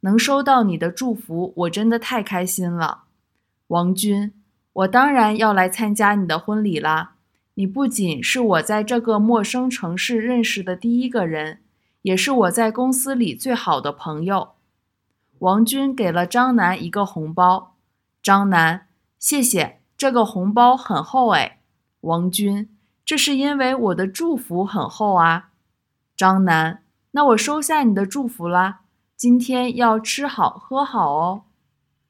能收到你的祝福，我真的太开心了。王军，我当然要来参加你的婚礼啦。你不仅是我在这个陌生城市认识的第一个人。也是我在公司里最好的朋友。王军给了张楠一个红包。张楠，谢谢，这个红包很厚哎。王军，这是因为我的祝福很厚啊。张楠，那我收下你的祝福啦。今天要吃好喝好哦。